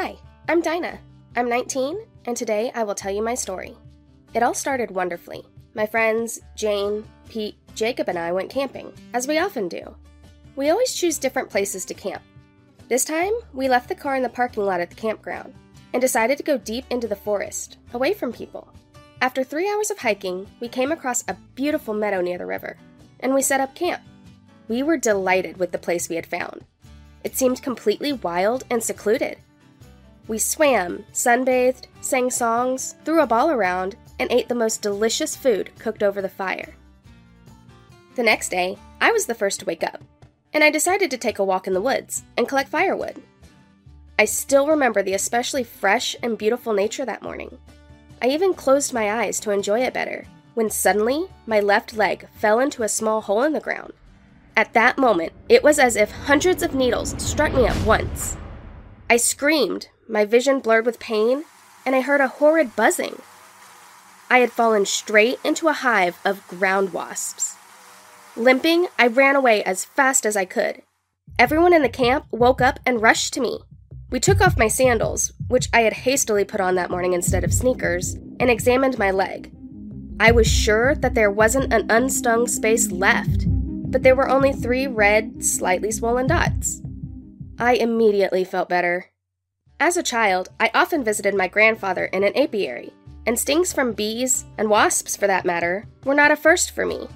Hi, I'm Dinah. I'm 19, and today I will tell you my story. It all started wonderfully. My friends, Jane, Pete, Jacob, and I went camping, as we often do. We always choose different places to camp. This time, we left the car in the parking lot at the campground and decided to go deep into the forest, away from people. After three hours of hiking, we came across a beautiful meadow near the river, and we set up camp. We were delighted with the place we had found. It seemed completely wild and secluded. We swam, sunbathed, sang songs, threw a ball around, and ate the most delicious food cooked over the fire. The next day, I was the first to wake up, and I decided to take a walk in the woods and collect firewood. I still remember the especially fresh and beautiful nature that morning. I even closed my eyes to enjoy it better when suddenly my left leg fell into a small hole in the ground. At that moment, it was as if hundreds of needles struck me at once. I screamed, my vision blurred with pain, and I heard a horrid buzzing. I had fallen straight into a hive of ground wasps. Limping, I ran away as fast as I could. Everyone in the camp woke up and rushed to me. We took off my sandals, which I had hastily put on that morning instead of sneakers, and examined my leg. I was sure that there wasn't an unstung space left, but there were only three red, slightly swollen dots. I immediately felt better. As a child, I often visited my grandfather in an apiary, and stings from bees, and wasps for that matter, were not a first for me.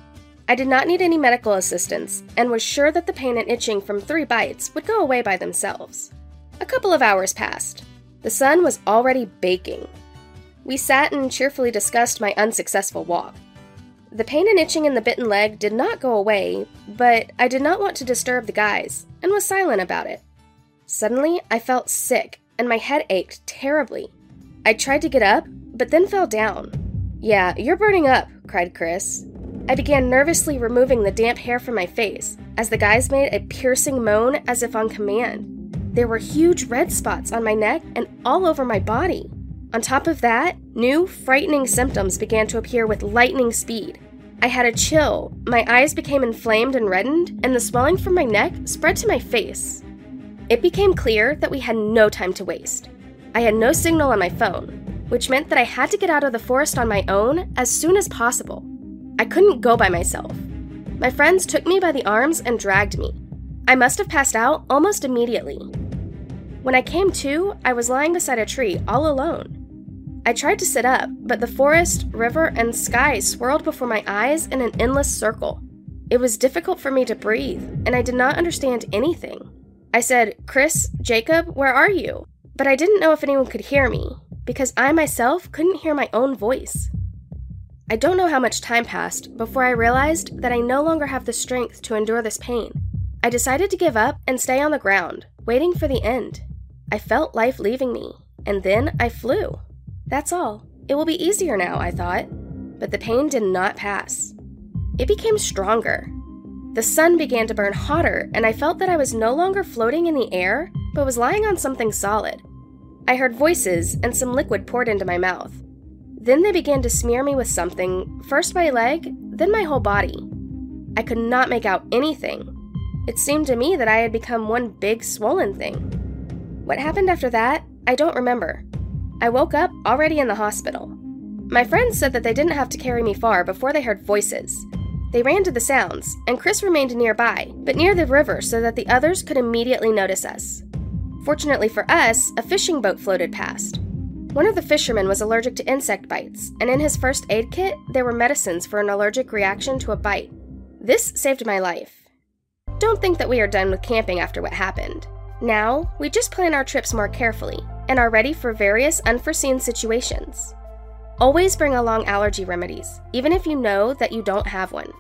I did not need any medical assistance, and was sure that the pain and itching from three bites would go away by themselves. A couple of hours passed. The sun was already baking. We sat and cheerfully discussed my unsuccessful walk. The pain and itching in the bitten leg did not go away, but I did not want to disturb the guys and was silent about it. Suddenly, I felt sick and my head ached terribly. I tried to get up, but then fell down. Yeah, you're burning up, cried Chris. I began nervously removing the damp hair from my face as the guys made a piercing moan as if on command. There were huge red spots on my neck and all over my body. On top of that, new, frightening symptoms began to appear with lightning speed. I had a chill, my eyes became inflamed and reddened, and the swelling from my neck spread to my face. It became clear that we had no time to waste. I had no signal on my phone, which meant that I had to get out of the forest on my own as soon as possible. I couldn't go by myself. My friends took me by the arms and dragged me. I must have passed out almost immediately. When I came to, I was lying beside a tree all alone. I tried to sit up, but the forest, river, and sky swirled before my eyes in an endless circle. It was difficult for me to breathe, and I did not understand anything. I said, Chris, Jacob, where are you? But I didn't know if anyone could hear me, because I myself couldn't hear my own voice. I don't know how much time passed before I realized that I no longer have the strength to endure this pain. I decided to give up and stay on the ground, waiting for the end. I felt life leaving me, and then I flew. That's all. It will be easier now, I thought. But the pain did not pass. It became stronger. The sun began to burn hotter, and I felt that I was no longer floating in the air, but was lying on something solid. I heard voices, and some liquid poured into my mouth. Then they began to smear me with something, first my leg, then my whole body. I could not make out anything. It seemed to me that I had become one big swollen thing. What happened after that, I don't remember. I woke up already in the hospital. My friends said that they didn't have to carry me far before they heard voices. They ran to the sounds, and Chris remained nearby, but near the river so that the others could immediately notice us. Fortunately for us, a fishing boat floated past. One of the fishermen was allergic to insect bites, and in his first aid kit, there were medicines for an allergic reaction to a bite. This saved my life. Don't think that we are done with camping after what happened. Now, we just plan our trips more carefully and are ready for various unforeseen situations. Always bring along allergy remedies, even if you know that you don't have one.